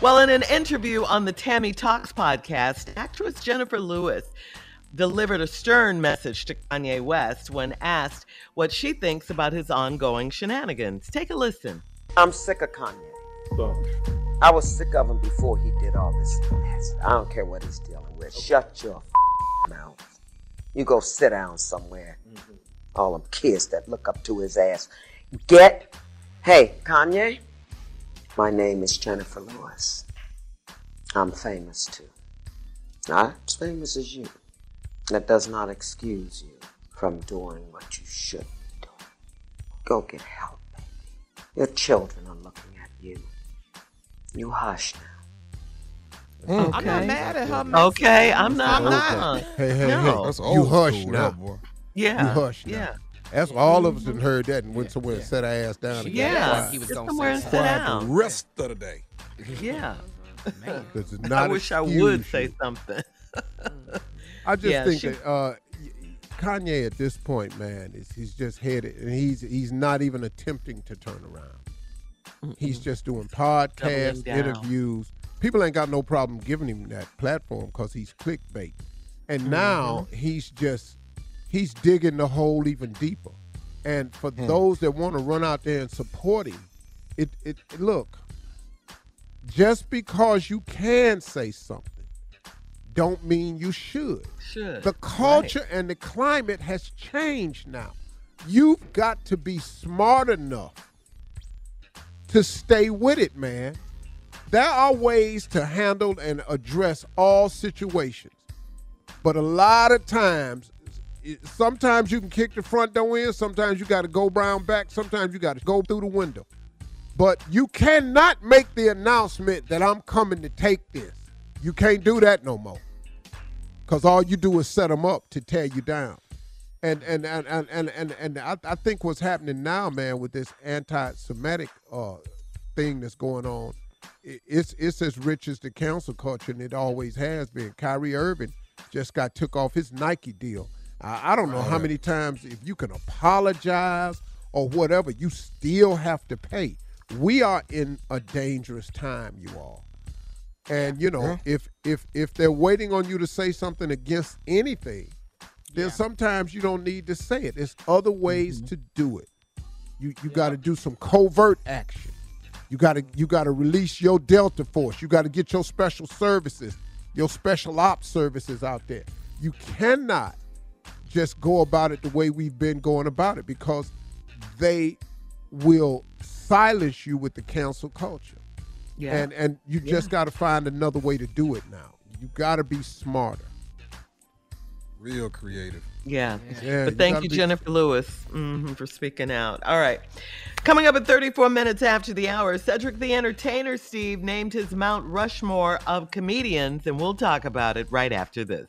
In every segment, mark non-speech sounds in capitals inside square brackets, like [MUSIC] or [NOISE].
Well, in an interview on the Tammy Talks podcast, actress Jennifer Lewis delivered a stern message to Kanye West when asked what she thinks about his ongoing shenanigans. Take a listen. I'm sick of Kanye. I was sick of him before he did all this mess. I don't care what he's dealing with. Shut your mouth. You go sit down somewhere. Mm-hmm. All them kids that look up to his ass. Get, hey, Kanye, my name is Jennifer Lewis. I'm famous too. Not as famous as you. That does not excuse you from doing what you should be doing. Go get help, baby. Your children are looking at you. You hush now. Okay. I'm not mad at her. Okay, I'm not. I'm not. Hey, hey, no. hey. That's you hush now. boy. Yeah. You hush now. Yeah. That's all of us that heard that and went somewhere and sat our ass down. And Yeah. got He was gonna somewhere and Quiet sit the rest of the day. [LAUGHS] Yeah. This is I wish I excuse would you. say something. [LAUGHS] I just Yeah, think she- that uh, Kanye at this point, man, is he's just headed, and he's he's not even attempting to turn around. He's just doing podcasts, interviews. People ain't got no problem giving him that platform because he's clickbait. And Mm-hmm. now he's just he's digging the hole even deeper. And for Hmm. those that want to run out there and support him, it, it look, just because you can say something, don't mean you should. Should. The culture and the climate has changed now. You've got to be smart enough to stay with it, man. There are ways to handle and address all situations. But a lot of times, it- sometimes you can kick the front door in, sometimes you got to go brown back, sometimes you got to go through the window. But you cannot make the announcement that I'm coming to take this. You can't do that no more. Because all you do is set them up to tear you down. And and and and and, and, and I, I think what's happening now, man, with this anti-Semitic uh, thing that's going on, it's it's as rich as the cancel culture, and it always has been. Kyrie Irving just got took off his Nike deal. I, I don't know how many times if you can apologize or whatever, you still have to pay. We are in a dangerous time, you all. And you know, if if if they're waiting on you to say something against anything, then sometimes you don't need to say it. There's other ways mm-hmm. to do it. You you got to do some covert action. You got to you got to release your Delta Force. You got to get your special services, your special ops services out there. You cannot just go about it the way we've been going about it because they will silence you with the cancel culture. Yeah. And and you Yeah. just got to find another way to do it now. You got to be smarter. Real creative. Yeah. Yeah, but you thank gotta you, be- Jennifer Lewis, mhm, for speaking out. All right. Coming up at 34 minutes after the hour, Cedric the Entertainer, Steve, named his Mount Rushmore of comedians, and we'll talk about it right after this.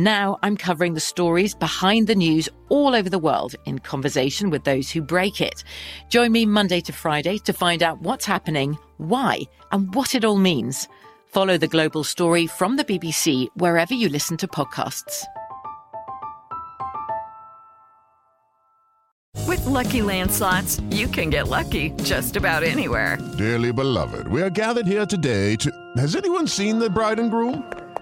Now I'm covering the stories behind the news all over the world in conversation with those who break it. Join me Monday to Friday to find out what's happening, why, and what it all means. Follow The Global Story from the BBC wherever you listen to podcasts. With Lucky Land slots, you can get lucky just about anywhere. Dearly beloved, we are gathered here today to. Has anyone seen the bride and groom?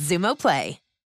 Xumo Play.